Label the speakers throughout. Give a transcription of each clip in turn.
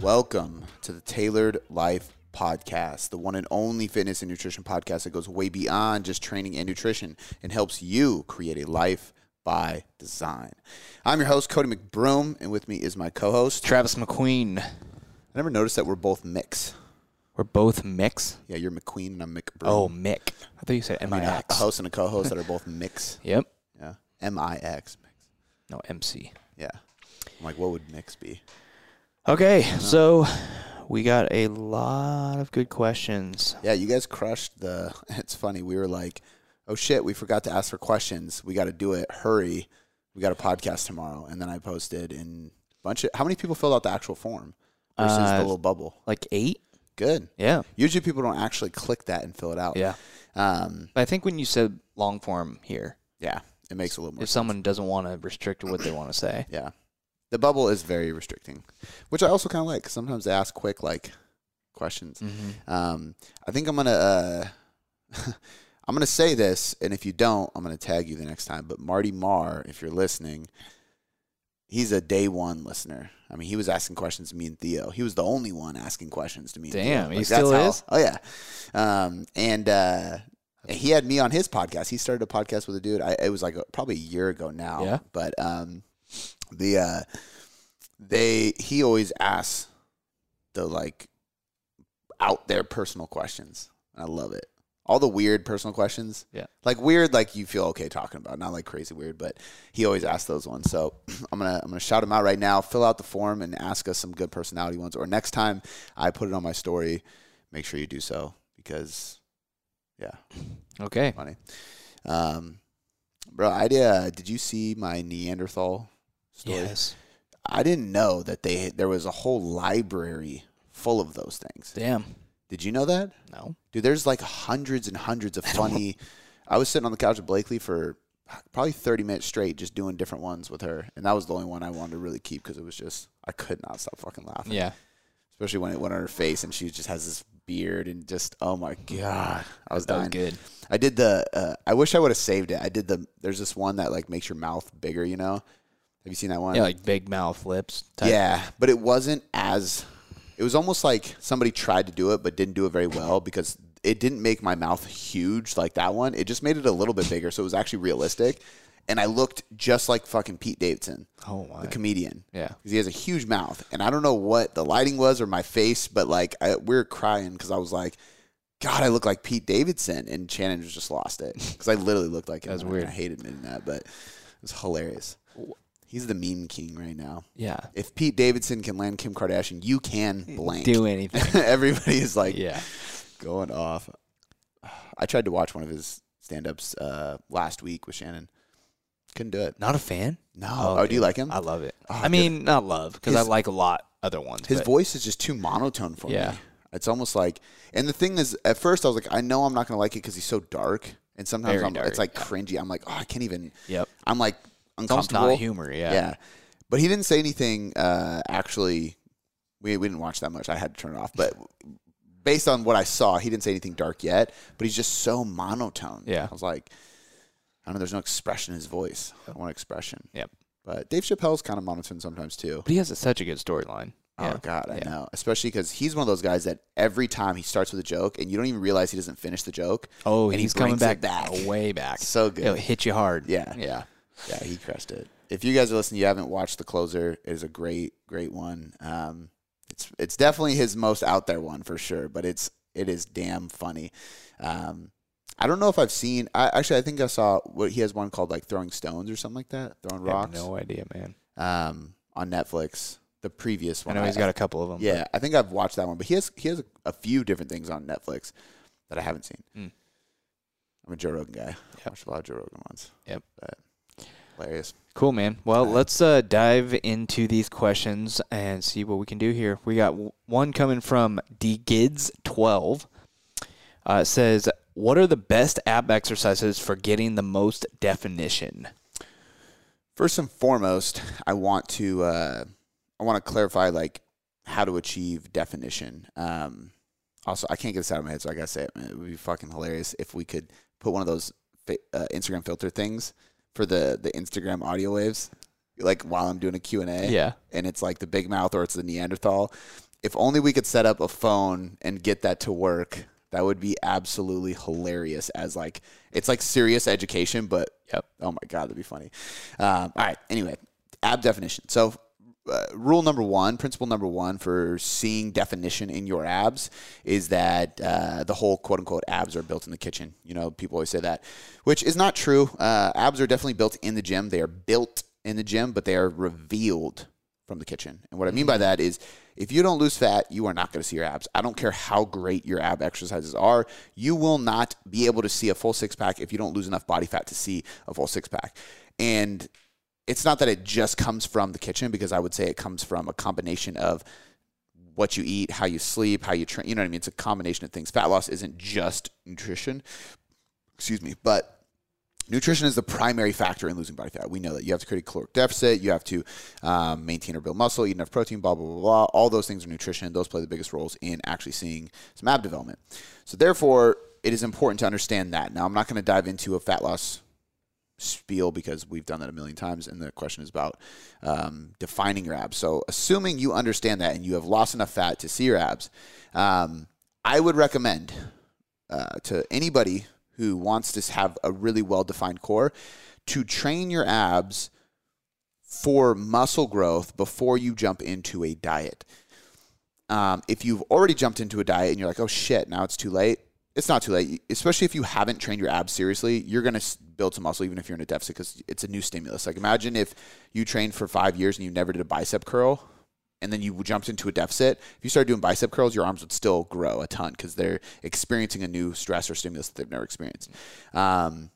Speaker 1: Welcome to the Tailored Life Podcast, the one and only fitness and nutrition podcast that goes way beyond just training and nutrition and helps you create a life by design. I'm your host, Cody McBroom, and with me is my co host.
Speaker 2: Travis McQueen.
Speaker 1: I never noticed that we're both mix.
Speaker 2: We're both mix.
Speaker 1: Yeah, you're McQueen and I'm McBroom.
Speaker 2: Oh, Mick. I thought you said
Speaker 1: I mean, a, host and a co host that are both mix.
Speaker 2: Yep.
Speaker 1: Yeah. M I X. Mix.
Speaker 2: No, MC.
Speaker 1: Yeah. I'm like, what would mix be?
Speaker 2: Okay, so we got a lot of good questions.
Speaker 1: Yeah, you guys crushed the. It's funny. We were like, oh shit, we forgot to ask for questions. We got to do it. Hurry. We got a podcast tomorrow. And then I posted in a bunch of. How many people filled out the actual form versus
Speaker 2: Uh,
Speaker 1: the little bubble?
Speaker 2: Like eight?
Speaker 1: Good.
Speaker 2: Yeah.
Speaker 1: Usually people don't actually click that and fill it out.
Speaker 2: Yeah.
Speaker 1: Um,
Speaker 2: But I think when you said long form here,
Speaker 1: yeah, it makes a little more
Speaker 2: if someone doesn't want to restrict what they want to say.
Speaker 1: Yeah. The bubble is very restricting, which I also kind of like. Sometimes they ask quick, like, questions.
Speaker 2: Mm-hmm.
Speaker 1: Um, I think I'm gonna uh, I'm gonna say this, and if you don't, I'm gonna tag you the next time. But Marty Marr, if you're listening, he's a day one listener. I mean, he was asking questions to me and Theo. He was the only one asking questions to me. and
Speaker 2: Damn,
Speaker 1: Theo.
Speaker 2: he still
Speaker 1: that's
Speaker 2: is?
Speaker 1: Oh yeah, um, and uh, he had me on his podcast. He started a podcast with a dude. I, it was like a, probably a year ago now.
Speaker 2: Yeah.
Speaker 1: but um, the uh, they he always asks the like out there personal questions. I love it. All the weird personal questions.
Speaker 2: Yeah.
Speaker 1: Like weird like you feel okay talking about, not like crazy weird, but he always asks those ones. So I'm gonna I'm gonna shout him out right now. Fill out the form and ask us some good personality ones. Or next time I put it on my story, make sure you do so because yeah,
Speaker 2: Okay.
Speaker 1: funny. Um bro, I did, uh, did you see my Neanderthal story?
Speaker 2: Yes.
Speaker 1: I didn't know that they there was a whole library full of those things.
Speaker 2: Damn.
Speaker 1: Did you know that?
Speaker 2: No.
Speaker 1: Dude, there's like hundreds and hundreds of funny. I was sitting on the couch with Blakely for probably 30 minutes straight just doing different ones with her. And that was the only one I wanted to really keep because it was just, I could not stop fucking laughing.
Speaker 2: Yeah.
Speaker 1: Especially when it went on her face and she just has this beard and just, oh my God. I was
Speaker 2: That was
Speaker 1: dying.
Speaker 2: good.
Speaker 1: I did the, uh, I wish I would have saved it. I did the, there's this one that like makes your mouth bigger, you know? Have you seen that one?
Speaker 2: Yeah, like big mouth lips. Type.
Speaker 1: Yeah, but it wasn't as. It was almost like somebody tried to do it but didn't do it very well because it didn't make my mouth huge like that one. It just made it a little bit bigger, so it was actually realistic. And I looked just like fucking Pete Davidson,
Speaker 2: Oh my.
Speaker 1: the comedian.
Speaker 2: Yeah.
Speaker 1: because he has a huge mouth, and I don't know what the lighting was or my face, but like I, we were crying because I was like, God, I look like Pete Davidson, and Shannon just lost it because I literally looked like him.
Speaker 2: That's weird.
Speaker 1: I hate admitting that, but it was hilarious. He's the meme king right now
Speaker 2: Yeah.
Speaker 1: if Pete Davidson can land Kim Kardashian, you can blank.
Speaker 2: Do anything.
Speaker 1: Everybody is like
Speaker 2: yeah.
Speaker 1: going off. I tried to watch one of his stand ups uh, last week with Shannon. Couldn't do it.
Speaker 2: Not a fan?
Speaker 1: No. Oh, do you like him?
Speaker 2: I love it.
Speaker 1: Oh,
Speaker 2: I mean, not love because I like a lot other ones.
Speaker 1: His
Speaker 2: but
Speaker 1: voice is just too monotone for
Speaker 2: Yeah.
Speaker 1: me. It's almost like, and the thing is, at first I was like, I know I'm not going to like it because he's so dark, and sometimes
Speaker 2: dark,
Speaker 1: it's like
Speaker 2: yeah.
Speaker 1: cringy. I'm like, oh, I can't even.
Speaker 2: Yep.
Speaker 1: I'm like uncomfortable.
Speaker 2: not humor. Yeah.
Speaker 1: Yeah. But he didn't say anything uh, actually we, we didn't watch that much. I had to turn it off. But based on what I saw, he didn't say anything dark yet, but he's just so monotone.
Speaker 2: Yeah.
Speaker 1: I was like I don't know, there's no expression in his voice. I don't want expression.
Speaker 2: Yep.
Speaker 1: But Dave Chappelle's kind of monotone sometimes too.
Speaker 2: But he has a, such a good storyline.
Speaker 1: Oh
Speaker 2: Yeah.
Speaker 1: God, I
Speaker 2: Yeah.
Speaker 1: know. Especially because he's one of those guys that every time he starts with a joke, and you don't even realize he doesn't finish the joke.
Speaker 2: Oh,
Speaker 1: and he
Speaker 2: he's coming back,
Speaker 1: back.
Speaker 2: way back.
Speaker 1: So good.
Speaker 2: He'll hit you hard.
Speaker 1: Yeah.
Speaker 2: Yeah.
Speaker 1: Yeah, he crushed it. If you guys are listening, you haven't watched The Closer, it is a great, great one. Um, it's it's definitely his most out there one for sure, but it's it is damn funny. Um, I don't know if I've seen. I actually I think I saw what he has one called like throwing stones or something like that, throwing
Speaker 2: I have
Speaker 1: rocks.
Speaker 2: no idea, man.
Speaker 1: Um, on Netflix, the previous one.
Speaker 2: I know he's got a couple of them.
Speaker 1: Yeah, I think I've watched that one, but he has he has a, a few different things on Netflix that I haven't seen.
Speaker 2: Mm.
Speaker 1: I'm a Joe Rogan guy.
Speaker 2: Yep.
Speaker 1: Watched a lot of Joe Rogan ones.
Speaker 2: Yep.
Speaker 1: But hilarious.
Speaker 2: Cool, man. Well, let's uh, dive into these questions and see what we can do here. We got one coming from dgids12. Uh, it says, "What are the best ab exercises for getting the most definition?"
Speaker 1: First and foremost, I want to uh, I want to clarify like how to achieve definition. Um, also, I can't get this out of my head, so I gotta say it. Man. It would be fucking hilarious if we could put one of those uh, Instagram filter things for the the Instagram audio waves, like while I'm doing a Q and A.
Speaker 2: Yeah.
Speaker 1: and it's like the big mouth or it's the Neanderthal, if only we could set up a phone and get that to work. That would be absolutely hilarious. As like it's like serious education, but
Speaker 2: Yep.
Speaker 1: oh my god, that'd be funny. Um, all right. Anyway, ab definition. So uh, rule number one, principle number one for seeing definition in your abs is that uh, the whole quote unquote abs are built in the kitchen. You know, people always say that, which is not true. Uh, abs are definitely built in the gym. They are built in the gym, but they are revealed from the kitchen. And what I mean by that is if you don't lose fat, you are not going to see your abs. I don't care how great your ab exercises are. You will not be able to see a full six pack if you don't lose enough body fat to see a full six pack. And it's not that it just comes from the kitchen because I would say it comes from a combination of what you eat, how you sleep, how you train. You know what I mean? It's a combination of things. Fat loss isn't just nutrition. Excuse me, but nutrition is the primary factor in losing body fat. We know that you have to create a caloric deficit, you have to um, maintain or build muscle, eat enough protein, blah, blah, blah, blah. All those things are nutrition. Those play the biggest roles in actually seeing some ab development. So, therefore, it is important to understand that. Now, I'm not going to dive into a fat loss spiel because we've done that a million times, and the question is about um, defining your abs. So, assuming you understand that and you have lost enough fat to see your abs, um, I would recommend uh, to anybody who wants to have a really well defined core to train your abs for muscle growth before you jump into a diet. Um, if you've already jumped into a diet and you're like, oh shit, now it's too late, it's not too late. Especially if you haven't trained your abs seriously, you're going to build some muscle even if you're in a deficit because it's a new stimulus. Like imagine if you trained for five years and you never did a bicep curl and then you jumped into a deficit. If you started doing bicep curls, your arms would still grow a ton because they're experiencing a new stress or stimulus that they've never experienced. Um,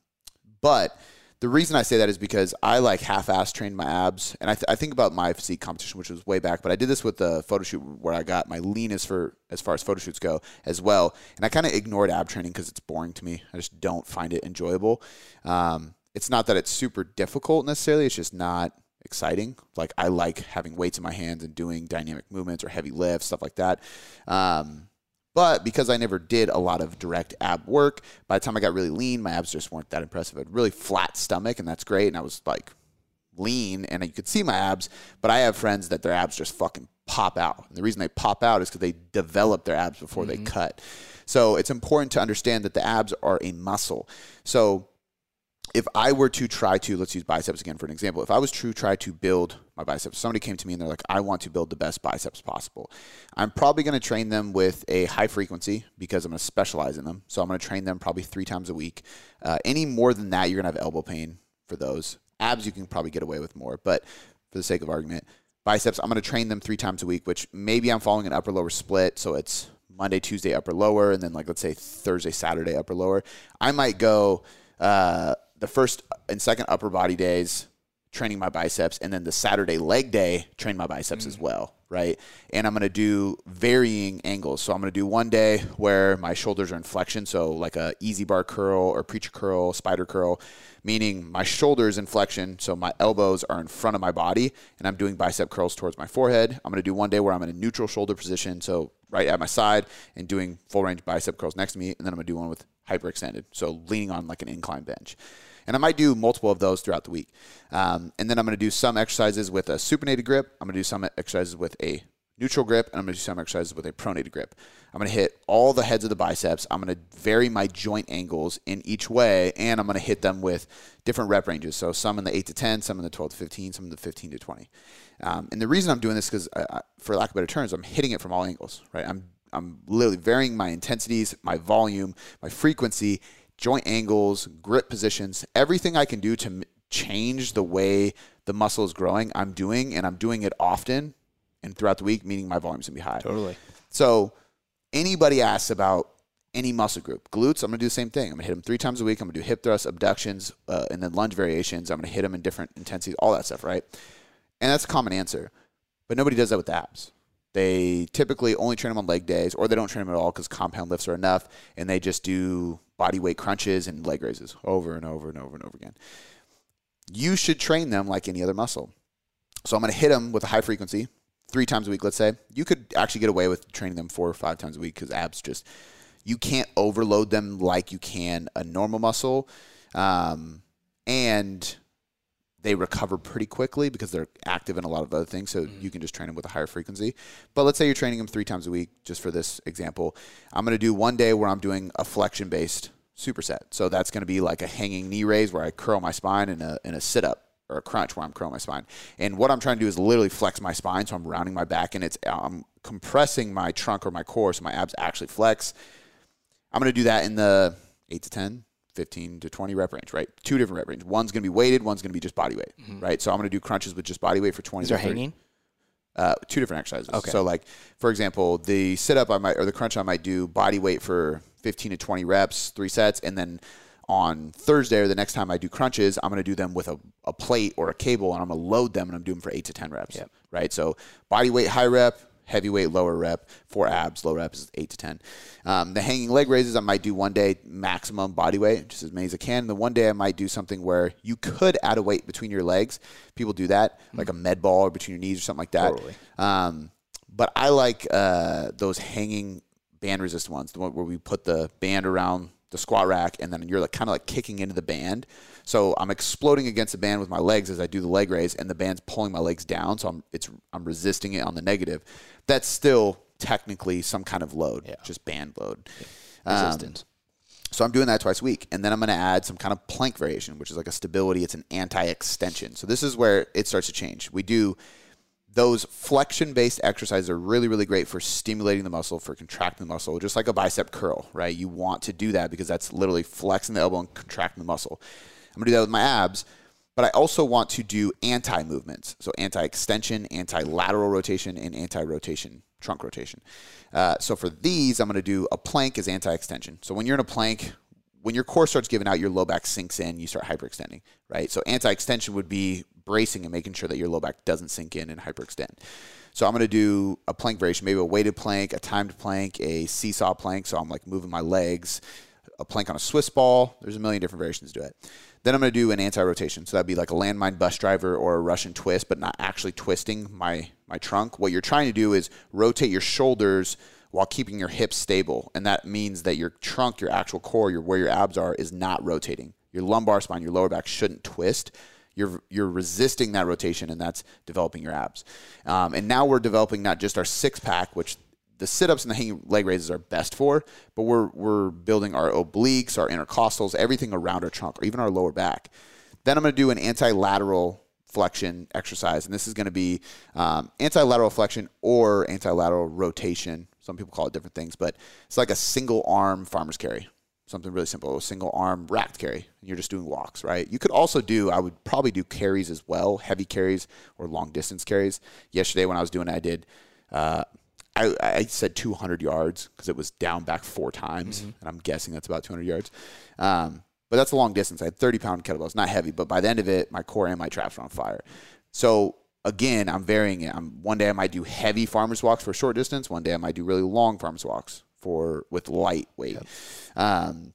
Speaker 1: but the reason I say that is because I like half-ass trained my abs, and I, th- I think about my physique competition, which was way back. But I did this with the photo shoot where I got my leanest for as far as photo shoots go as well, and I kind of ignored ab training because it's boring to me. I just don't find it enjoyable. Um, it's not that it's super difficult necessarily; it's just not exciting. Like I like having weights in my hands and doing dynamic movements or heavy lifts, stuff like that. Um, but because I never did a lot of direct ab work, by the time I got really lean, my abs just weren't that impressive. I had really flat stomach, and that's great. And I was like lean, and you could see my abs. But I have friends that their abs just fucking pop out. And the reason they pop out is because they develop their abs before mm-hmm. they cut. So it's important to understand that the abs are a muscle. So if I were to try to, let's use biceps again for an example. If I was to try to build my biceps, somebody came to me and they're like, I want to build the best biceps possible. I'm probably going to train them with a high frequency because I'm going to specialize in them. So I'm going to train them probably three times a week. Uh, any more than that, you're going to have elbow pain for those. Abs, you can probably get away with more. But for the sake of argument, biceps, I'm going to train them three times a week, which maybe I'm following an upper lower split. So it's Monday, Tuesday, upper lower, and then like let's say Thursday, Saturday, upper lower. I might go. Uh, the first and second upper body days training my biceps and then the Saturday leg day train my biceps mm. as well, right? And I'm going to do varying angles. So I'm going to do one day where my shoulders are in flexion, so like a EZ bar curl or preacher curl, spider curl, meaning my shoulders in flexion, so my elbows are in front of my body and I'm doing bicep curls towards my forehead. I'm going to do one day where I'm in a neutral shoulder position, so right at my side and doing full range bicep curls next to me, and then I'm going to do one with hyperextended, so leaning on like an incline bench. And I might do multiple of those throughout the week. Um, and then I'm going to do some exercises with a supinated grip. I'm going to do some exercises with a neutral grip, and I'm going to do some exercises with a pronated grip. I'm going to hit all the heads of the biceps. I'm going to vary my joint angles in each way, and I'm going to hit them with different rep ranges. So some in the 8 to 10, some in the 12 to 15, some in the 15 to 20. Um, and the reason I'm doing this is because, for lack of better terms, I'm hitting it from all angles. Right? I'm I'm literally varying my intensities, my volume, my frequency, joint angles, grip positions, everything I can do to change the way the muscle is growing, I'm doing, and I'm doing it often and throughout the week, meaning my volume's gonna be high.
Speaker 2: Totally.
Speaker 1: So anybody asks about any muscle group, glutes, I'm gonna do the same thing. I'm gonna hit them three times a week. I'm gonna do hip thrusts, abductions, uh, and then lunge variations. I'm gonna hit them in different intensities, all that stuff, right? And that's a common answer, but nobody does that with abs. They typically only train them on leg days, or they don't train them at all because compound lifts are enough, and they just do body weight crunches and leg raises over and over and over and over again. You should train them like any other muscle. So I'm going to hit them with a high frequency three times a week, let's say. You could actually get away with training them four or five times a week because abs just, you can't overload them like you can a normal muscle. Um, and they recover pretty quickly because they're active in a lot of other things. So mm-hmm. you can just train them with a higher frequency. But let's say you're training them three times a week, just for this example. I'm going to do one day where I'm doing a flexion based superset. So that's going to be like a hanging knee raise where I curl my spine in a, in a sit up or a crunch where I'm curling my spine. And what I'm trying to do is literally flex my spine. So I'm rounding my back and it's, I'm compressing my trunk or my core so my abs actually flex. I'm going to do that in the 8 to 10, 15 to 20 rep range, right? Two different rep range. One's going to be weighted, one's going to be just body weight, right? So I'm going to do crunches with just body weight for 20
Speaker 2: These
Speaker 1: to
Speaker 2: are
Speaker 1: 30
Speaker 2: hanging.
Speaker 1: uh, two different exercises.
Speaker 2: Okay.
Speaker 1: So like for example, the sit up I might or the crunch I might do body weight for 15 to 20 reps, three sets, and then on Thursday or the next time I do crunches, I'm going to do them with a, a plate or a cable, and I'm going to load them, and I'm doing them for eight to 10 reps.
Speaker 2: Yep.
Speaker 1: Right. So body weight high rep, heavyweight lower rep. For abs, low rep is eight to 10. Um, the hanging leg raises I might do one day maximum body weight, just as many as I can. The one day I might do something where you could add a weight between your legs. People do that, like a med ball or between your knees or something like that.
Speaker 2: Totally.
Speaker 1: Um, but I like uh, those hanging band resist ones, the one where we put the band around the squat rack and then you're like kind of like kicking into the band. So I'm exploding against the band with my legs as I do the leg raise, and the band's pulling my legs down. So I'm it's I'm resisting it on the negative. That's still technically some kind of load,
Speaker 2: Yeah.
Speaker 1: just band load. Um,
Speaker 2: Resistance.
Speaker 1: so I'm doing that twice a week. And then I'm going to add some kind of plank variation, which is like a stability. It's an anti extension. So this is where it starts to change. We do those flexion based exercises are really, really great for stimulating the muscle, for contracting the muscle, just like a bicep curl, right? You want to do that because that's literally flexing the elbow and contracting the muscle. I'm going to do that with my abs. But I also want to do anti movements. So anti extension, anti lateral rotation, and anti rotation, trunk rotation. Uh, so for these, I'm going to do a plank as anti extension. So when you're in a plank, when your core starts giving out, your low back sinks in, you start hyperextending, right? So anti extension would be bracing and making sure that your low back doesn't sink in and hyperextend. So I'm going to do a plank variation, maybe a weighted plank, a timed plank, a seesaw plank. So I'm like moving my legs, a plank on a Swiss ball. There's a million different variations to do it. Then I'm going to do an anti-rotation. So that'd be like a landmine bus driver or a Russian twist, but not actually twisting my my trunk. What you're trying to do is rotate your shoulders while keeping your hips stable, and that means that your trunk, your actual core, your where your abs are, is not rotating. Your lumbar spine, your lower back shouldn't twist. You're you're resisting that rotation, and that's developing your abs. Um, and now we're developing not just our six pack, which the sit-ups and the hanging leg raises are best for, but we're we're building our obliques, our intercostals, everything around our trunk, or even our lower back. Then I'm going to do an anti-lateral flexion exercise, and this is going to be um, anti-lateral flexion or anti-lateral rotation. Some people call it different things, but it's like a single arm farmer's carry. Something really simple, a single arm racked carry. And you're just doing walks, right? You could also do, I would probably do carries as well, heavy carries or long distance carries. Yesterday when I was doing it, I did uh, I, I said 200 yards because it was down back four times, and I'm guessing that's about 200 yards. Um, but that's a long distance. I had 30 pound kettlebells, not heavy, but by the end of it, my core and my traps were on fire. So again, I'm varying it. I'm one day I might do heavy farmers walks for a short distance. One day I might do really long farmers walks for with light weight. Um,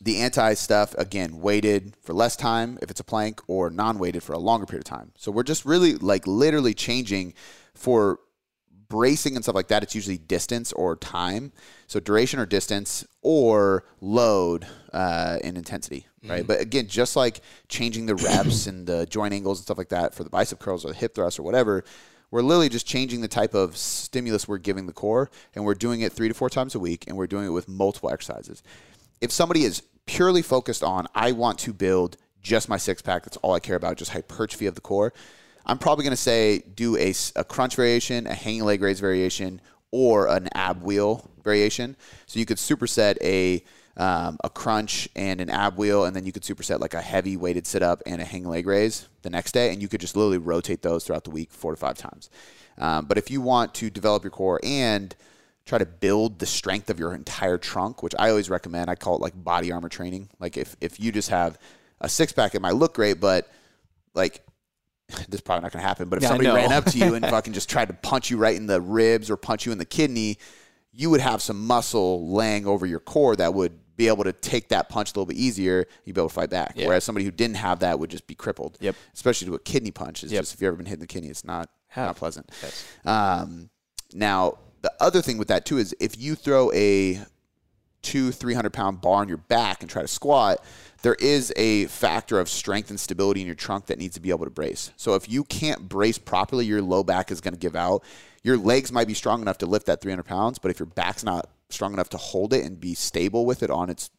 Speaker 1: the anti stuff again weighted for less time if it's a plank or non-weighted for a longer period of time so we're just really like literally changing for bracing and stuff like that it's usually distance or time. So duration or distance or load uh, and intensity right? But again just like changing the reps and the joint angles and stuff like that for the bicep curls or the hip thrust or whatever we're literally just changing the type of stimulus we're giving the core and we're doing it three to four times a week and we're doing it with multiple exercises. If somebody is purely focused on I want to build just my six pack, that's all I care about, just hypertrophy of the core, I'm probably going to say do a, a crunch variation, a hanging leg raise variation, or an ab wheel variation. So you could superset a um, a crunch and an ab wheel, and then you could superset like a heavy weighted sit up and a hang leg raise the next day, and you could just literally rotate those throughout the week four to five times. Um, but if you want to develop your core and try to build the strength of your entire trunk, which I always recommend. I call it like body armor training. Like if if you just have a six pack, it might look great, but like this is probably not going to happen. But if
Speaker 2: Yeah,
Speaker 1: somebody ran up to you and fucking just tried to punch you right in the ribs or punch you in the kidney, you would have some muscle laying over your core that would be able to take that punch a little bit easier. You'd be able to fight back.
Speaker 2: Yeah.
Speaker 1: Whereas somebody who didn't have that would just be crippled.
Speaker 2: Yep.
Speaker 1: Especially to a kidney punch. It's
Speaker 2: Yep.
Speaker 1: just if you've ever been hit in the kidney, it's not
Speaker 2: Have.
Speaker 1: not pleasant.
Speaker 2: Yes.
Speaker 1: Um, now, the other thing with that too is if you throw a two, three hundred pound bar on your back and try to squat, there is a factor of strength and stability in your trunk that needs to be able to brace. So if you can't brace properly, your low back is going to give out. Your legs might be strong enough to lift that 300 pounds, but if your back's not strong enough to hold it and be stable with it on its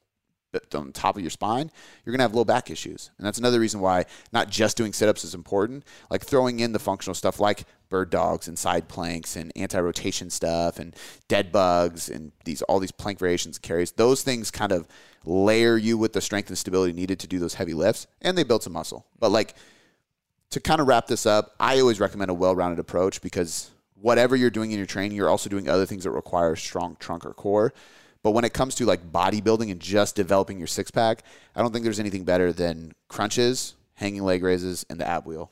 Speaker 1: on top of your spine, you're going to have low back issues. And that's another reason why not just doing sit ups is important, like throwing in the functional stuff like bird dogs and side planks and anti rotation stuff and dead bugs and these all these plank variations and carries. Those things kind of layer you with the strength and stability needed to do those heavy lifts and they build some muscle. But like to kind of wrap this up, I always recommend a well rounded approach because whatever you're doing in your training, you're also doing other things that require strong trunk or core. But when it comes to like bodybuilding and just developing your six pack, I don't think there's anything better than crunches, hanging leg raises, and the ab wheel.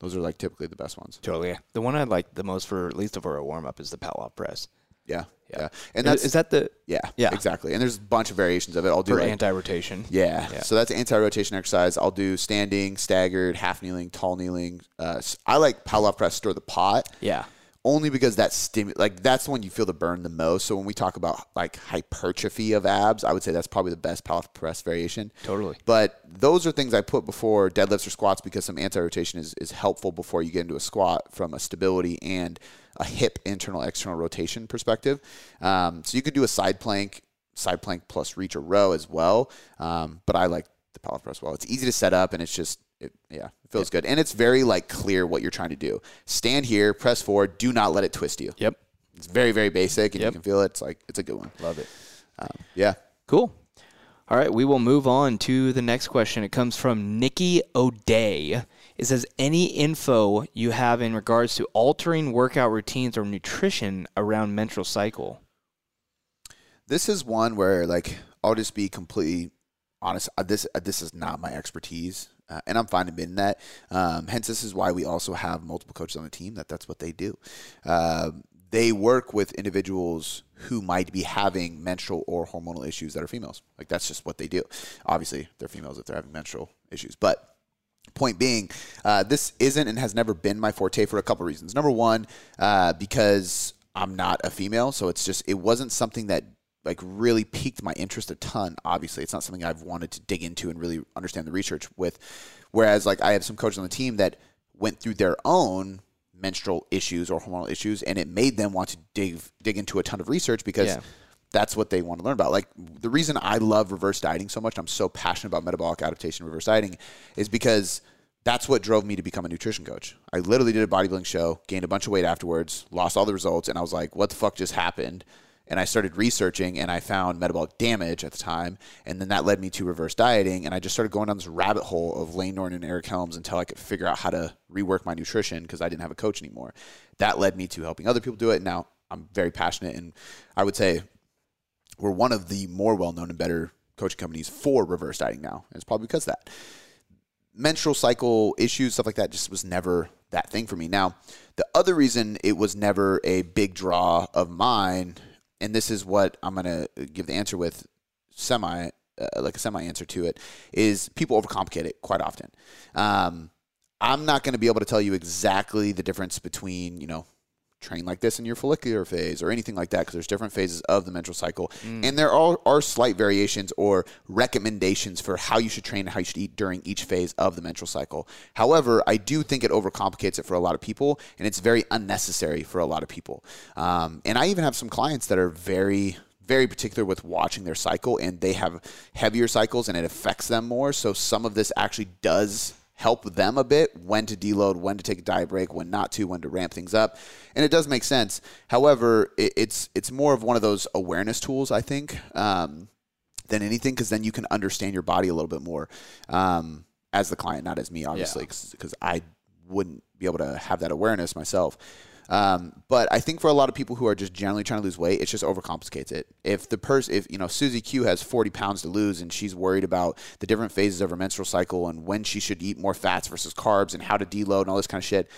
Speaker 1: Those are like typically the best ones.
Speaker 2: Totally. The one I like the most for at least for a warm up is the Pallof press.
Speaker 1: Yeah, yeah,
Speaker 2: Yeah.
Speaker 1: and that's
Speaker 2: is that the
Speaker 1: yeah,
Speaker 2: Yeah.
Speaker 1: exactly. And there's a bunch of variations of it. I'll do
Speaker 2: for
Speaker 1: like,
Speaker 2: anti rotation?
Speaker 1: yeah.
Speaker 2: Yeah.
Speaker 1: so that's anti-rotation exercise. I'll do standing, staggered, half kneeling, tall kneeling. Uh, I like Pallof press, stir the pot.
Speaker 2: Yeah.
Speaker 1: Only because that stimu- like that's the one you feel the burn the most. So when we talk about like hypertrophy of abs, I would say that's probably the best Pallof press variation.
Speaker 2: Totally.
Speaker 1: But those are things I put before deadlifts or squats because some anti-rotation is, is helpful before you get into a squat from a stability and a hip internal external rotation perspective. Um, so you could do a side plank, side plank plus reach or row as well. Um, but I like the Pallof press well. It's easy to set up and it's just it, yeah, it feels good. And it's very like clear what you're trying to do. Stand here, press forward, do not let it twist you.
Speaker 2: Yep.
Speaker 1: It's very, very basic and
Speaker 2: Yep.
Speaker 1: you can feel it. It's like it's a good one.
Speaker 2: Love it.
Speaker 1: Um, yeah.
Speaker 2: Cool. All right, we will move on to the next question. It comes from Nikki O'Day. It says, Any info you have in regards to altering workout routines or nutrition around menstrual cycle?
Speaker 1: This is one where like I'll just be completely honest. Uh, This uh, this is not my expertise, uh, and I'm fine admitting that. Um, hence, this is why we also have multiple coaches on the team. That that's what they do. Um, they work with individuals who might be having menstrual or hormonal issues that are females. Like that's just what they do. Obviously, they're females if they're having menstrual issues, but point being, uh, this isn't and has never been my forte for a couple reasons. Number one, uh, because I'm not a female, so it's just it wasn't something that like really piqued my interest a ton. Obviously, it's not something I've wanted to dig into and really understand the research with. Whereas, like I have some coaches on the team that went through their own menstrual issues or hormonal issues, and it made them want to dig dig into a ton of research because
Speaker 2: Yeah.
Speaker 1: that's what they want to learn about. Like the reason I love reverse dieting so much, I'm so passionate about metabolic adaptation reverse dieting, is because that's what drove me to become a nutrition coach. I literally did a bodybuilding show, gained a bunch of weight afterwards, lost all the results, and I was like, what the fuck just happened? And I started researching and I found metabolic damage at the time. And then that led me to reverse dieting. And I just started going down this rabbit hole of Layne Norton and Eric Helms until I could figure out how to rework my nutrition because I didn't have a coach anymore. That led me to helping other people do it. Now I'm very passionate. And I would say we're one of the more well known and better coaching companies for reverse dieting now. And it's probably because that. Menstrual cycle issues, stuff like that, just was never that thing for me. Now, the other reason it was never a big draw of mine, and this is what I'm going to give the answer with semi, uh, like a semi answer to it, is people overcomplicate it quite often. Um, I'm not going to be able to tell you exactly the difference between, you know, train like this in your follicular phase or anything like that because there's different phases of the menstrual cycle. And there are, are slight variations or recommendations for how you should train and how you should eat during each phase of the menstrual cycle. However i do think it overcomplicates it for a lot of people and it's very unnecessary for a lot of people. Um, and i even have some clients that are very very particular with watching their cycle and they have heavier cycles and it affects them more. So some of this actually does help them a bit when to deload, when to take a diet break, when not to, when to ramp things up, and it does make sense. However, it, it's it's more of one of those awareness tools, I think, um, than anything, because then you can understand your body a little bit more um, as the client, not as me, obviously, because I wouldn't be able to have that awareness myself. Um, but I think for a lot of people who are just generally trying to lose weight, it just overcomplicates it. If the person, if you know, Susie Q has 40 pounds to lose and she's worried about the different phases of her menstrual cycle and when she should eat more fats versus carbs and how to deload and all this kind of shit.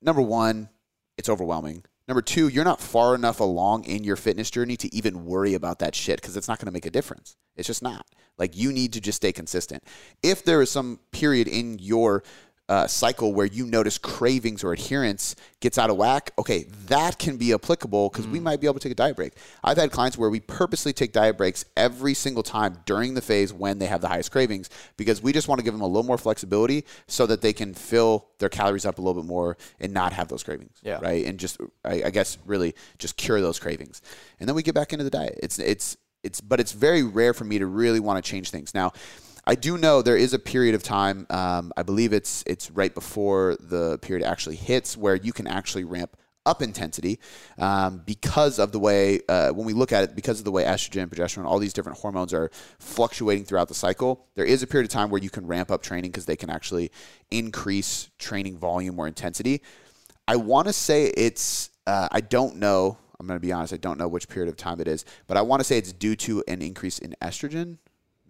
Speaker 1: Number one, it's overwhelming. Number two, you're not far enough along in your fitness journey to even worry about that shit because it's not going to make a difference. It's just not. Like you need to just stay consistent. If there is some period in your uh, cycle where you notice cravings or adherence gets out of whack, okay, that can be applicable because we might be able to take a diet break. I've had clients where we purposely take diet breaks every single time during the phase when they have the highest cravings because we just want to give them a little more flexibility so that they can fill their calories up a little bit more and not have those cravings.
Speaker 2: Yeah.
Speaker 1: Right. And just, I, I guess, really just cure those cravings. And then we get back into the diet. It's, it's, it's, but it's very rare for me to really want to change things. Now, I do know there is a period of time. Um, I believe it's it's right before the period actually hits where you can actually ramp up intensity um, because of the way uh, when we look at it because of the way estrogen, progesterone, all these different hormones are fluctuating throughout the cycle. There is a period of time where you can ramp up training because they can actually increase training volume or intensity. I want to say it's uh, I don't know. I'm going to be honest. I don't know which period of time it is, but I want to say it's due to an increase in estrogen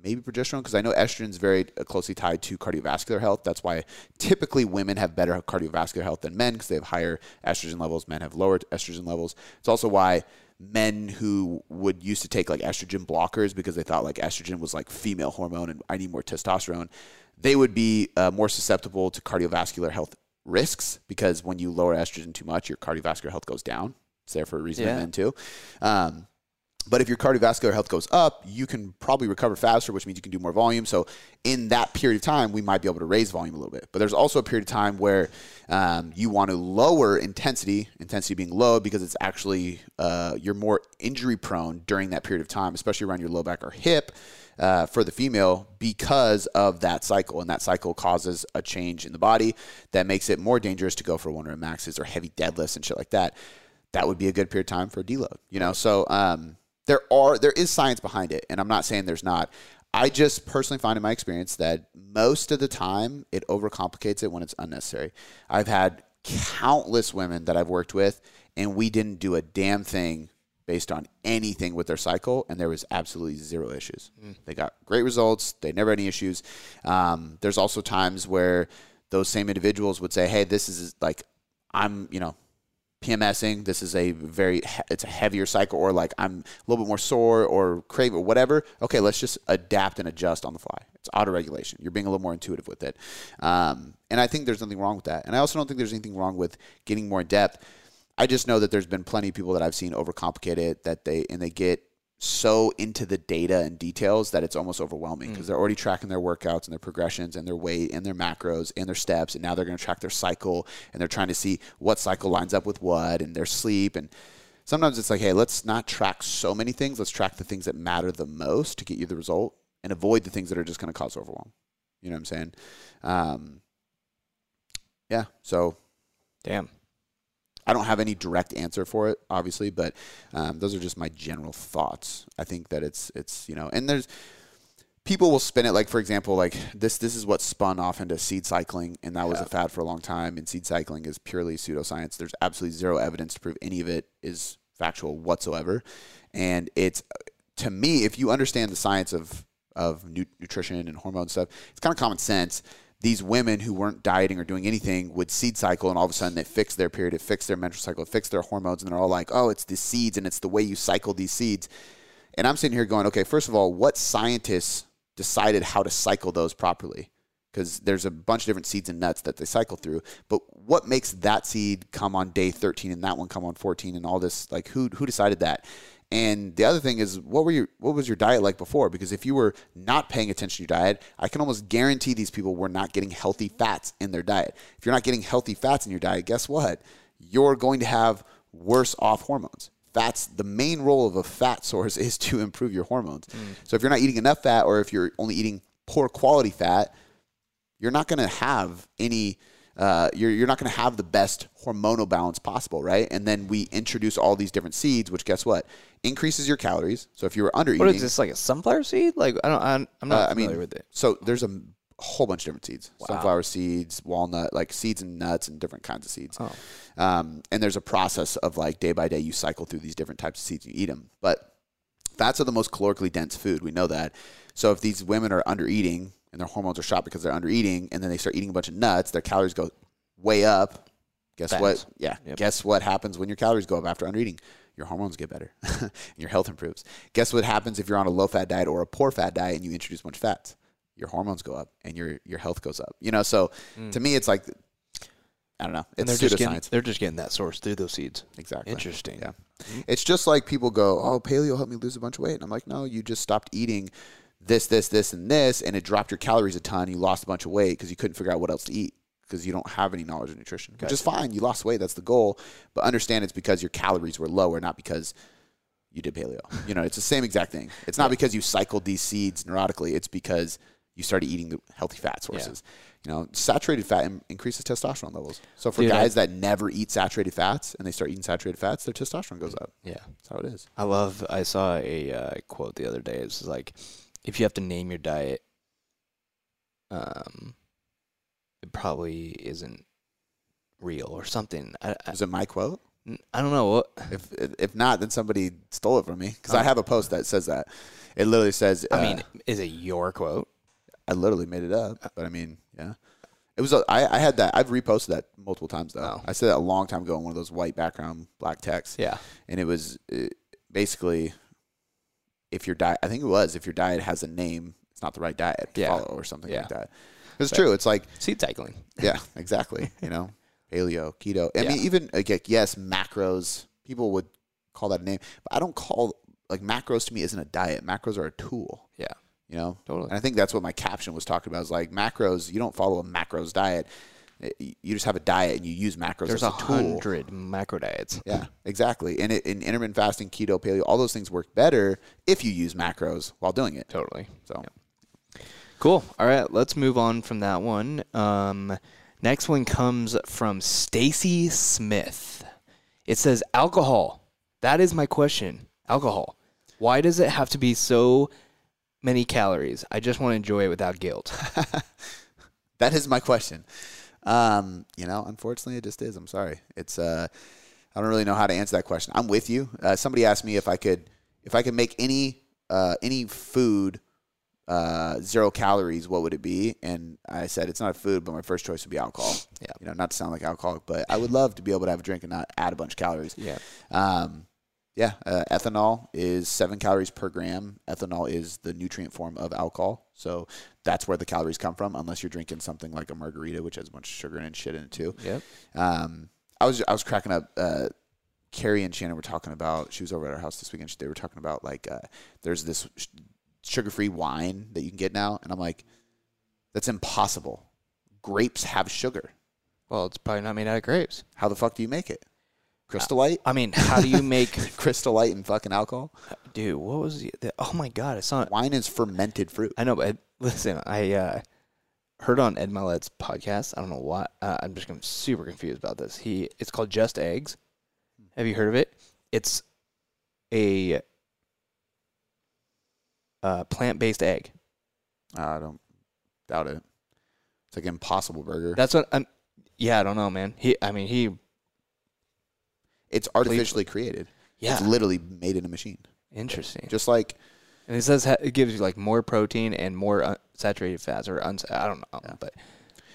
Speaker 1: maybe progesterone because I know estrogen is very uh, closely tied to cardiovascular health. That's why typically women have better cardiovascular health than men because they have higher estrogen levels. Men have lower estrogen levels. It's also why men who would used to take like estrogen blockers because they thought like estrogen was like female hormone and I need more testosterone, they would be uh, more susceptible to cardiovascular health risks because when you lower estrogen too much, your cardiovascular health goes down. It's there for a reason
Speaker 2: Yeah.
Speaker 1: in men too. Um, but if your cardiovascular health goes up, you can probably recover faster, which means you can do more volume. So in that period of time, we might be able to raise volume a little bit. But there's also a period of time where um, you want to lower intensity, intensity being low because it's actually uh, you're more injury prone during that period of time, especially around your low back or hip. Uh, for the female, because of that cycle, and that cycle causes a change in the body that makes it more dangerous to go for one rep maxes or heavy deadlifts and shit like that. That would be a good period of time for a deload, you know. So um, there are there is science behind it, and I'm not saying there's not. I just personally find in my experience that most of the time it overcomplicates it when it's unnecessary. I've had countless women that I've worked with, and we didn't do a damn thing based on anything with their cycle, and there was absolutely zero issues. They got great results. They never had any issues. Um, there's also times where those same individuals would say, "Hey, this is like I'm, you know, PMSing. This is a very it's a heavier cycle, or like I'm a little bit more sore or crave or whatever. Okay, let's just adapt and adjust on the fly. It's auto regulation. You're being a little more intuitive with it, um, and I think there's nothing wrong with that. And I also don't think there's anything wrong with getting more in depth. I just know that there's been plenty of people that I've seen overcomplicate it that they and they get so into the data and details that it's almost overwhelming because they're already tracking their workouts and their progressions and their weight and their macros and their steps and now they're going to track their cycle and they're trying to see what cycle lines up with what and their sleep and sometimes it's like hey let's not track so many things let's track the things that matter the most to get you the result and avoid the things that are just going to cause overwhelm. You know what i'm saying? Um, yeah so
Speaker 2: Damn.
Speaker 1: I don't have any direct answer for it, obviously, but um, those are just my general thoughts. I think that it's it's you know, and there's people will spin it like for example, like this this is what spun off into seed cycling, and that was a fad for a long time. And seed cycling is purely pseudoscience. There's absolutely zero evidence to prove any of it is factual whatsoever, and it's to me, if you understand the science of of nu- nutrition and hormone stuff, it's kind of common sense these women who weren't dieting or doing anything would seed cycle and all of a sudden they fix their period, it fixed their menstrual cycle, it fixed their hormones, and they're all like, oh, it's the seeds and it's the way you cycle these seeds. And I'm sitting here going, okay, first of all, what scientists decided how to cycle those properly? Because there's a bunch of different seeds and nuts that they cycle through. But what makes that seed come on day 13 and that one come on 14 and all this? Like, who who decided that? And the other thing is, what were your what was your diet like before? Because if you were not paying attention to your diet, I can almost guarantee these people were not getting healthy fats in their diet. If you're not getting healthy fats in your diet, guess what? You're going to have worse off hormones. Fats, the main role of a fat source is to improve your hormones. So if you're not eating enough fat, or if you're only eating poor quality fat, you're not going to have any uh, you're, you're not going to have the best hormonal balance possible right and then we introduce all these different seeds which guess what increases your calories so if you were under eating,
Speaker 2: is this like a sunflower seed? Like I don't. I'm, I'm not
Speaker 1: uh, I mean,
Speaker 2: familiar with it.
Speaker 1: so there's a whole bunch of different seeds sunflower seeds walnut like seeds and nuts and different kinds of seeds
Speaker 2: Oh.
Speaker 1: um, and there's a process of like day by day you cycle through these different types of seeds and you eat them but fats are the most calorically dense food we know that so if these women are under eating and their hormones are shot because they're under eating and then they start eating a bunch of nuts their calories go way up guess what yeah
Speaker 2: Yep.
Speaker 1: guess what happens when your calories go up after under eating your hormones get better and your health improves guess what happens if you're on a low fat diet or a poor fat diet and you introduce a bunch of fats your hormones go up and your your health goes up. You know, so to me, it's like I don't know.
Speaker 2: Mm. And they're just getting they're just getting that source through those seeds.
Speaker 1: Exactly.
Speaker 2: Interesting.
Speaker 1: Yeah. It's just like people go, "Oh, paleo helped me lose a bunch of weight," and I'm like, "No, you just stopped eating this, this, this, and this, and it dropped your calories a ton. You lost a bunch of weight because you couldn't figure out what else to eat." Because you don't have any knowledge of nutrition, which is fine. You lost weight, that's the goal. But understand it's because your calories were lower, not because you did paleo. You know, it's the same exact thing. It's not because you cycled these seeds neurotically. It's because you started eating the healthy fat sources. You know, saturated fat in- increases testosterone levels. So for
Speaker 2: Dude, I-
Speaker 1: guys that never eat saturated fats and they start eating saturated fats, their testosterone goes up.
Speaker 2: Yeah.
Speaker 1: That's how it is.
Speaker 2: I love. I saw a uh, quote the other day. It's like, if you have to name your diet, um, it probably isn't real or something. I, I,
Speaker 1: Is it my quote?
Speaker 2: I don't know what.
Speaker 1: If if not, then somebody stole it from me because I have a post that says that. It literally says.
Speaker 2: I
Speaker 1: uh,
Speaker 2: mean, is it your quote?
Speaker 1: I literally made it up, but I mean, yeah. It was. A, I, I had that. I've reposted that multiple times though.
Speaker 2: Oh.
Speaker 1: I said that a long time ago in one of those white background black text.
Speaker 2: Yeah.
Speaker 1: and it was uh, basically if your diet. I think it was if your diet has a name, it's not the right diet to
Speaker 2: Yeah.
Speaker 1: follow or something
Speaker 2: Yeah.
Speaker 1: like that. It's true. It's like
Speaker 2: Seed cycling.
Speaker 1: yeah, exactly. you know, paleo, keto. I
Speaker 2: Yeah.
Speaker 1: mean, even okay, yes, macros. People would call that a name, but I don't call like macros to me isn't a diet. Macros are a tool.
Speaker 2: Yeah.
Speaker 1: You know,
Speaker 2: Totally.
Speaker 1: And I think that's what my caption was talking about. Is like macros. You don't follow a macros diet. You just have a diet and you use macros
Speaker 2: There's
Speaker 1: as
Speaker 2: a
Speaker 1: a
Speaker 2: hundred macro diets.
Speaker 1: Yeah, exactly. And it, in intermittent fasting, keto, paleo, all those things work better if you use macros while doing it.
Speaker 2: Totally.
Speaker 1: So
Speaker 2: Cool. All right, let's move on from that one. Um, next one comes from Stacy Smith. It says alcohol. That is my question. Alcohol. Why does it have to be so many calories? I just want to enjoy it without guilt.
Speaker 1: that is my question. Um, you know, unfortunately, it just is. I'm sorry. It's uh, I don't really know how to answer that question. I'm with you. Uh, somebody asked me if I could if I could make any uh, any food uh, zero calories, what would it be? And I said it's not a food, but my first choice would be alcohol.
Speaker 2: Yeah.
Speaker 1: You know, not to sound like alcoholic, but I would love to be able to have a drink and not add a bunch of calories.
Speaker 2: yeah.
Speaker 1: Um, yeah, uh, ethanol is seven calories per gram. Ethanol is the nutrient form of alcohol, so that's where the calories come from. Unless you're drinking something like a margarita, which has a bunch of sugar and shit in it too.
Speaker 2: Yep.
Speaker 1: Um, I was I was cracking up. Uh, Carrie and Shannon were talking about. She was over at our house this weekend. They were talking about like uh, there's this sh- sugar-free wine that you can get now, and I'm like, that's impossible. Grapes have sugar.
Speaker 2: Well, it's probably not made out of grapes.
Speaker 1: How the fuck do you make it? Crystal Light,
Speaker 2: I mean, how do you make,
Speaker 1: Crystal Light, and fucking alcohol.
Speaker 2: dude? What was the? the oh my god, it's saw it.
Speaker 1: Wine is fermented fruit.
Speaker 2: I know, but listen, I uh, heard on Ed Mylett's podcast. I don't know why. Uh, I'm just I'm super confused about this. He it's called Just Eggs. Have you heard of it? It's a uh, plant-based egg.
Speaker 1: I don't doubt it. It's like Impossible Burger.
Speaker 2: That's what I'm. Yeah, I don't know, man. He, I mean, he.
Speaker 1: it's artificially created.
Speaker 2: Yeah,
Speaker 1: It's literally made in a machine.
Speaker 2: interesting.
Speaker 1: Just like
Speaker 2: And it says ha- it gives you like more protein and more uh, saturated fats, or uns- I don't know, but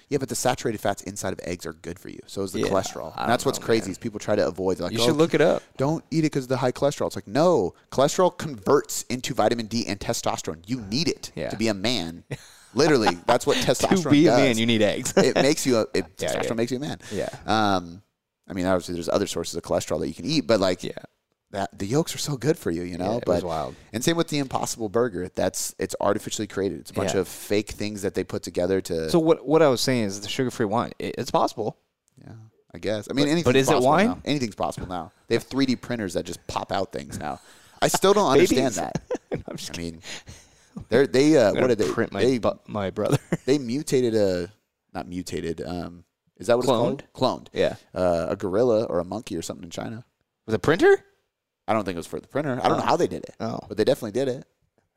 Speaker 1: yeah, but the saturated fats inside of eggs are good for you. So is the
Speaker 2: Yeah,
Speaker 1: cholesterol. And that's what's
Speaker 2: know,
Speaker 1: crazy
Speaker 2: man.
Speaker 1: is people try to avoid. Like,
Speaker 2: you
Speaker 1: "Oh,
Speaker 2: should look it up.
Speaker 1: Don't eat it because of the high cholesterol. It's like no, cholesterol converts into vitamin D and testosterone. You need it
Speaker 2: Yeah.
Speaker 1: to be a man. Literally, that's what testosterone
Speaker 2: To be a
Speaker 1: does.
Speaker 2: man, you need eggs.
Speaker 1: it makes you a it,
Speaker 2: Yeah,
Speaker 1: testosterone makes you a man.
Speaker 2: yeah,
Speaker 1: Um, I mean, obviously, there's other sources of cholesterol that you can eat, but like
Speaker 2: yeah.
Speaker 1: That, the yolks are so good for you, you know.
Speaker 2: Yeah,
Speaker 1: but
Speaker 2: wild.
Speaker 1: and same with the Impossible Burger. That's it's artificially created. It's a bunch
Speaker 2: Yeah.
Speaker 1: of fake things that they put together to.
Speaker 2: So what what I was saying is the sugar-free wine. It, it's possible.
Speaker 1: yeah, I guess. I mean,
Speaker 2: But- is it wine?
Speaker 1: now. Anything's possible now. They have 3D printers that just pop out things now. I still don't understand that.
Speaker 2: I'm just
Speaker 1: I mean, they're they uh, what did they
Speaker 2: print my
Speaker 1: they
Speaker 2: bu- my brother?
Speaker 1: they mutated a not mutated. Um, is that what
Speaker 2: Cloned?
Speaker 1: it's called? Cloned.
Speaker 2: yeah,
Speaker 1: Uh, a gorilla or a monkey or something in China.
Speaker 2: with a printer.
Speaker 1: I don't think it was for the printer. I don't know
Speaker 2: Oh.
Speaker 1: how they did it,
Speaker 2: Oh,
Speaker 1: but they definitely did it.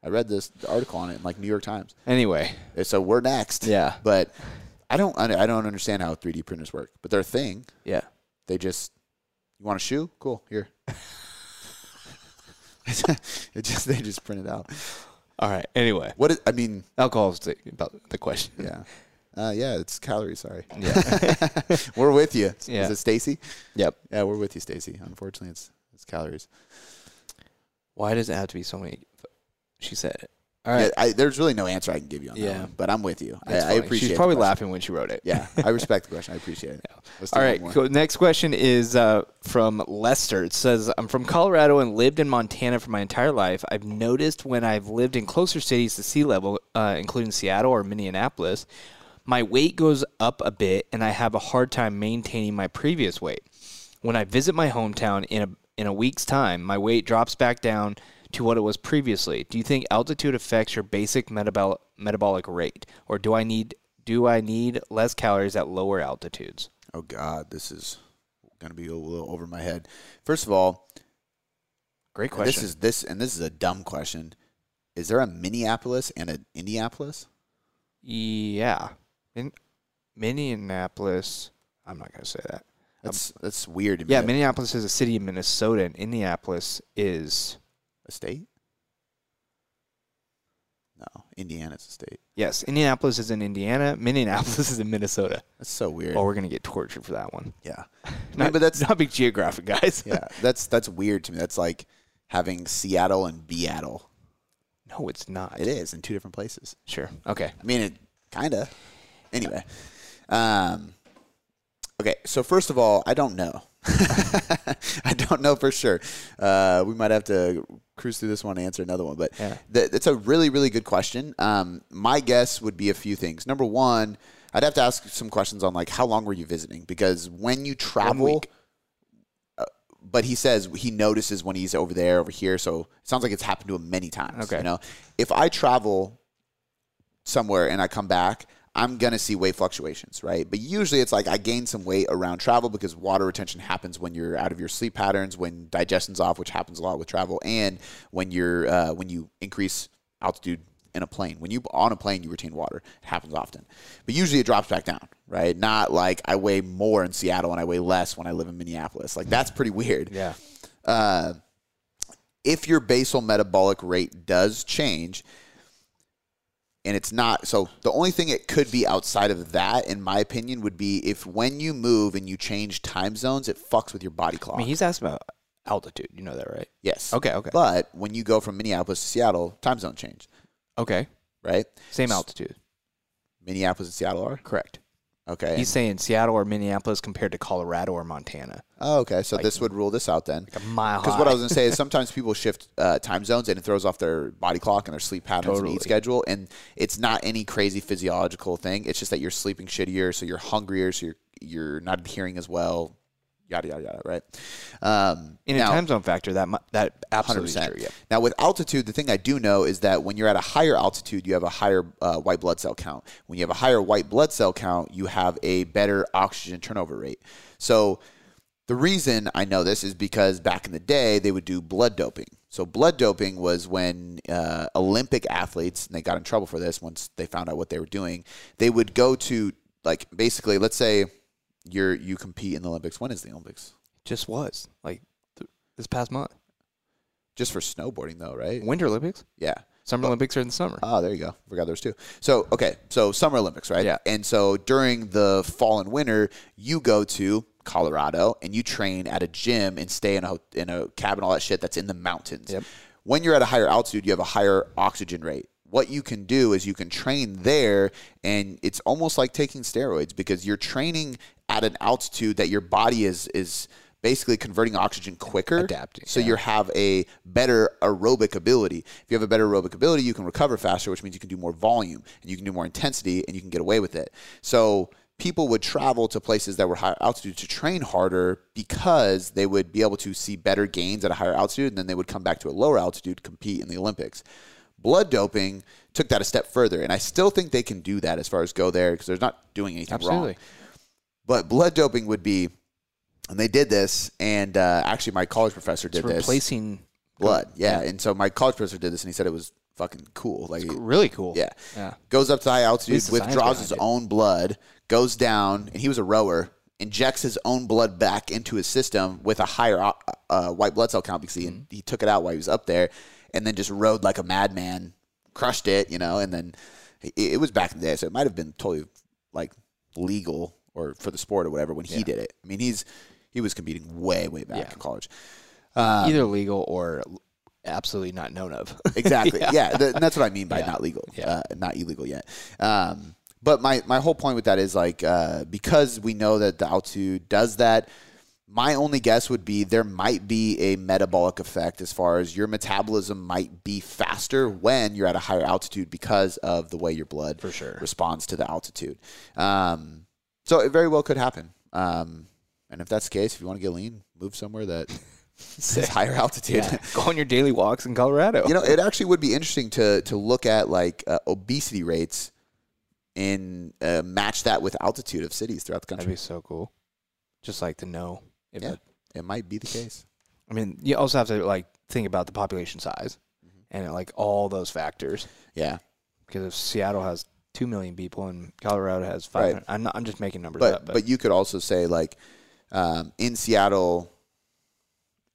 Speaker 1: I read this article on it in like New York Times.
Speaker 2: anyway,
Speaker 1: So we're next.
Speaker 2: yeah,
Speaker 1: But I don't I don't understand how 3D printers work. But they're a thing.
Speaker 2: yeah.
Speaker 1: They just you want a shoe? Cool, here. it just they just print it out.
Speaker 2: All right. Anyway,
Speaker 1: What is, I mean,
Speaker 2: alcohol is the, about the question.
Speaker 1: yeah. Uh, yeah, it's calories, sorry.
Speaker 2: Yeah.
Speaker 1: we're with you.
Speaker 2: Yeah.
Speaker 1: Is it Stacy?
Speaker 2: yep.
Speaker 1: Yeah, we're with you, Stacy. Unfortunately, it's it's calories.
Speaker 2: Why does it have to be so many? She said, All right.
Speaker 1: I, there's really no answer I can give you on that
Speaker 2: Yeah.
Speaker 1: one, but I'm with you. I,
Speaker 2: That's
Speaker 1: I
Speaker 2: funny.
Speaker 1: appreciate.
Speaker 2: She's
Speaker 1: the
Speaker 2: probably
Speaker 1: question.
Speaker 2: laughing when she wrote it.
Speaker 1: Yeah, I respect the question. I appreciate it. Let's do
Speaker 2: All
Speaker 1: one
Speaker 2: right.
Speaker 1: more.
Speaker 2: Cool. Next question is uh, from Lester. It says, I'm from Colorado and lived in Montana for my entire life. I've noticed when I've lived in closer cities to sea level, uh, including Seattle or Minneapolis, my weight goes up a bit and I have a hard time maintaining my previous weight. When I visit my hometown in a, in a week's time, my weight drops back down to what it was previously. Do you think altitude affects your basic metabolic metabolic rate, or do I need do I need less calories at lower altitudes?
Speaker 1: Oh God, this is going to be a little over my head. First of all,
Speaker 2: Great question.
Speaker 1: this is this, and this is a dumb question. Is there a Minneapolis and an Indianapolis?
Speaker 2: yeah, in Minneapolis. I'm not gonna say that.
Speaker 1: That's that's weird to.
Speaker 2: Yeah, Minneapolis is a city in Minnesota, and Indianapolis is
Speaker 1: a state? No, Indiana's a state.
Speaker 2: yes, Indianapolis is in Indiana. Minneapolis is in Minnesota.
Speaker 1: That's so weird.
Speaker 2: Oh, we're gonna get tortured for that one.
Speaker 1: yeah,
Speaker 2: Not,
Speaker 1: but that's
Speaker 2: not big geographic, guys.
Speaker 1: yeah, that's that's weird to me. That's like having Seattle and Beattle.
Speaker 2: no, it's not.
Speaker 1: It is in two different places.
Speaker 2: Sure. Okay.
Speaker 1: I mean, it kind of. Anyway, um, okay. So first of all, I don't know. I don't know for sure. Uh, we might have to cruise through this one and answer another one, but
Speaker 2: Yeah.
Speaker 1: th- it's a really, really good question. Um, my guess would be a few things. Number one, I'd have to ask some questions on like how long were you visiting? Because when you travel, uh, but he says he notices when he's over there, over here. So it sounds like it's happened to him many times.
Speaker 2: Okay.
Speaker 1: You know, if I travel somewhere and I come back, I'm gonna see weight fluctuations, right? But usually it's like I gain some weight around travel because water retention happens when you're out of your sleep patterns, when digestion's off, which happens a lot with travel, and when you're uh, when you increase altitude in a plane. When you on a plane, you retain water. It happens often, but usually it drops back down, right? Not like I weigh more in Seattle and I weigh less when I live in Minneapolis. Like that's pretty weird
Speaker 2: Yeah.
Speaker 1: uh, if your basal metabolic rate does change, and it's not so the only thing it could be outside of that in my opinion would be if when you move and you change time zones it fucks with your body clock
Speaker 2: I mean, he's asking about altitude. You know that, right?
Speaker 1: yes
Speaker 2: Okay. Okay.
Speaker 1: but when you go from minneapolis to seattle time zone change
Speaker 2: Okay.
Speaker 1: right
Speaker 2: Same altitude.
Speaker 1: minneapolis and seattle are
Speaker 2: Correct.
Speaker 1: Okay
Speaker 2: He's saying Seattle or Minneapolis compared to Colorado or Montana.
Speaker 1: oh, okay so this would rule this out then
Speaker 2: A mile
Speaker 1: Because what I was going to say is sometimes people shift uh, time zones and it throws off their body clock and their sleep patterns and
Speaker 2: Totally.
Speaker 1: eat schedule. And it's not any crazy physiological thing. It's just that you're sleeping shittier, so you're hungrier, so you're you're not adhering as well. Yada yada yada. Right. Um,
Speaker 2: in a time zone factor, that that absolutely
Speaker 1: 100%.
Speaker 2: true. Yeah.
Speaker 1: Now, with altitude, the thing I do know is that when you're at a higher altitude, you have a higher uh, white blood cell count. When you have a higher white blood cell count, you have a better oxygen turnover rate. So, the reason I know this is because back in the day, they would do blood doping. So, blood doping was when uh, Olympic athletes, and they got in trouble for this once they found out what they were doing, they would go to, like, basically, let's say you're you compete in the Olympics. When is the Olympics?
Speaker 2: Just was like th- this past month.
Speaker 1: Just for snowboarding, though, right?
Speaker 2: Winter Olympics,
Speaker 1: Yeah.
Speaker 2: Summer oh. Olympics are in the summer.
Speaker 1: Oh, there you go. Forgot there's two. So okay, so Summer Olympics, right?
Speaker 2: Yeah.
Speaker 1: And so during the fall and winter, you go to Colorado and you train at a gym and stay in a in a cabin, all that shit that's in the mountains.
Speaker 2: Yep.
Speaker 1: When you're at a higher altitude, you have a higher oxygen rate. What you can do is you can train there, and it's almost like taking steroids because you're training at an altitude that your body is is basically converting oxygen quicker
Speaker 2: Adapting,
Speaker 1: so
Speaker 2: yeah.
Speaker 1: you have a better aerobic ability. If you have a better aerobic ability, you can recover faster, which means you can do more volume and you can do more intensity and you can get away with it. So people would travel to places that were higher altitude to train harder because they would be able to see better gains at a higher altitude and then they would come back to a lower altitude to compete in the Olympics. Blood doping took that a step further, and I still think they can do that as far as go there because they're not doing anything
Speaker 2: Absolutely.
Speaker 1: wrong. But blood doping would be, and they did this, and uh, actually my college professor did
Speaker 2: It's
Speaker 1: this
Speaker 2: replacing
Speaker 1: blood. Yeah. And so my college professor did this and he said it was fucking cool. Like, he
Speaker 2: really cool.
Speaker 1: yeah.
Speaker 2: Yeah.
Speaker 1: Goes up to high altitude,
Speaker 2: least the science
Speaker 1: withdraws his own blood, goes down, and he was a rower, injects his own blood back into his system with a higher uh, uh, white blood cell count because he,
Speaker 2: Mm-hmm.
Speaker 1: he took it out while he was up there and then just rode like a madman, crushed it, you know, and then it, it was back in the day. So it might have been totally like legal or for the sport or whatever when he
Speaker 2: Yeah.
Speaker 1: did it. I mean, he's, he was competing way, way back
Speaker 2: Yeah.
Speaker 1: in college. Um,
Speaker 2: Either legal or absolutely not known of.
Speaker 1: Exactly. yeah, th- and that's what I mean by
Speaker 2: Yeah.
Speaker 1: not legal,
Speaker 2: Yeah.
Speaker 1: uh, not illegal yet. Um, but my my whole point with that is like uh, because we know that the altitude does that. My only guess would be there might be a metabolic effect as far as your metabolism might be faster when you're at a higher altitude because of the way your blood
Speaker 2: For sure.
Speaker 1: responds to the altitude. Um, so it very well could happen. Um, and if that's the case, if you want to get lean, move somewhere that is higher altitude.
Speaker 2: yeah. Go on your daily walks in Colorado.
Speaker 1: You know, it actually would be interesting to to look at like uh, obesity rates and uh, match that with altitude of cities throughout the country.
Speaker 2: That'd be so cool. Just like to know. If
Speaker 1: Yeah.
Speaker 2: it,
Speaker 1: It might be the case.
Speaker 2: I mean, you also have to like think about the population size
Speaker 1: Mm-hmm.
Speaker 2: and like all those factors.
Speaker 1: Yeah,
Speaker 2: Because if Seattle has two million people and Colorado has five,
Speaker 1: Right.
Speaker 2: I'm not. I'm just making numbers
Speaker 1: but
Speaker 2: up.
Speaker 1: but, but you could also say like um, in Seattle,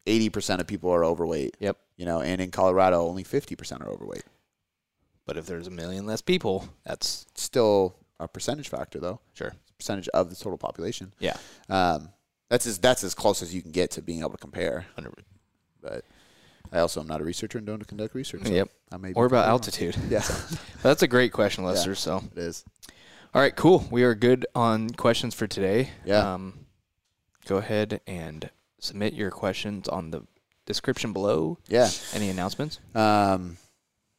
Speaker 1: eighty percent of people are overweight.
Speaker 2: Yep.
Speaker 1: You know, and in Colorado, only fifty percent are overweight.
Speaker 2: but if there's a million less people, that's
Speaker 1: still a percentage factor, though.
Speaker 2: sure.
Speaker 1: Percentage of the total population.
Speaker 2: Yeah.
Speaker 1: Um, that's as that's as close as you can get to being able to compare.
Speaker 2: Hundred-
Speaker 1: But I also am not a researcher and don't conduct research. so
Speaker 2: Yep.
Speaker 1: I may
Speaker 2: Or about altitude.
Speaker 1: Yeah,
Speaker 2: But that's a great question, Lester. So,
Speaker 1: it is.
Speaker 2: all right, cool. We are good on questions for today.
Speaker 1: Yeah.
Speaker 2: Um, go ahead and submit your questions on the description below.
Speaker 1: Yeah.
Speaker 2: Any announcements?
Speaker 1: Um,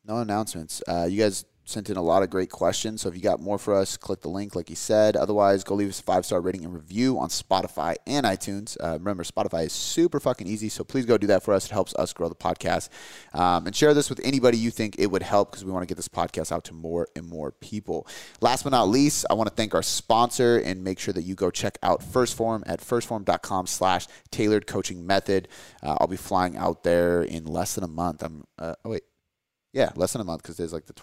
Speaker 1: no announcements. Uh, you guys sent in a lot of great questions. So if you got more for us, click the link, like you said. Otherwise, go leave us a five star rating and review on Spotify and iTunes. Uh, remember, Spotify is super fucking easy. So please go do that for us. It helps us grow the podcast. Um, and share this with anybody you think it would help because we want to get this podcast out to more and more people. Last but not least, I want to thank our sponsor and make sure that you go check out First Form at firstform.com slash tailored coaching method. Uh, I'll be flying out there in less than a month. I'm, uh, oh, wait. Yeah, less than a month because there's like the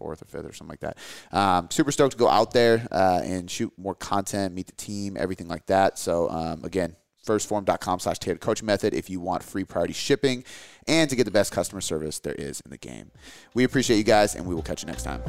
Speaker 1: 24th or 5th or something like that. Um, super stoked to go out there uh, and shoot more content, meet the team, everything like that. So, um, again, firstform.com slash tailored coaching method if you want free priority shipping and to get the best customer service there is in the game. We appreciate you guys, and we will catch you next time.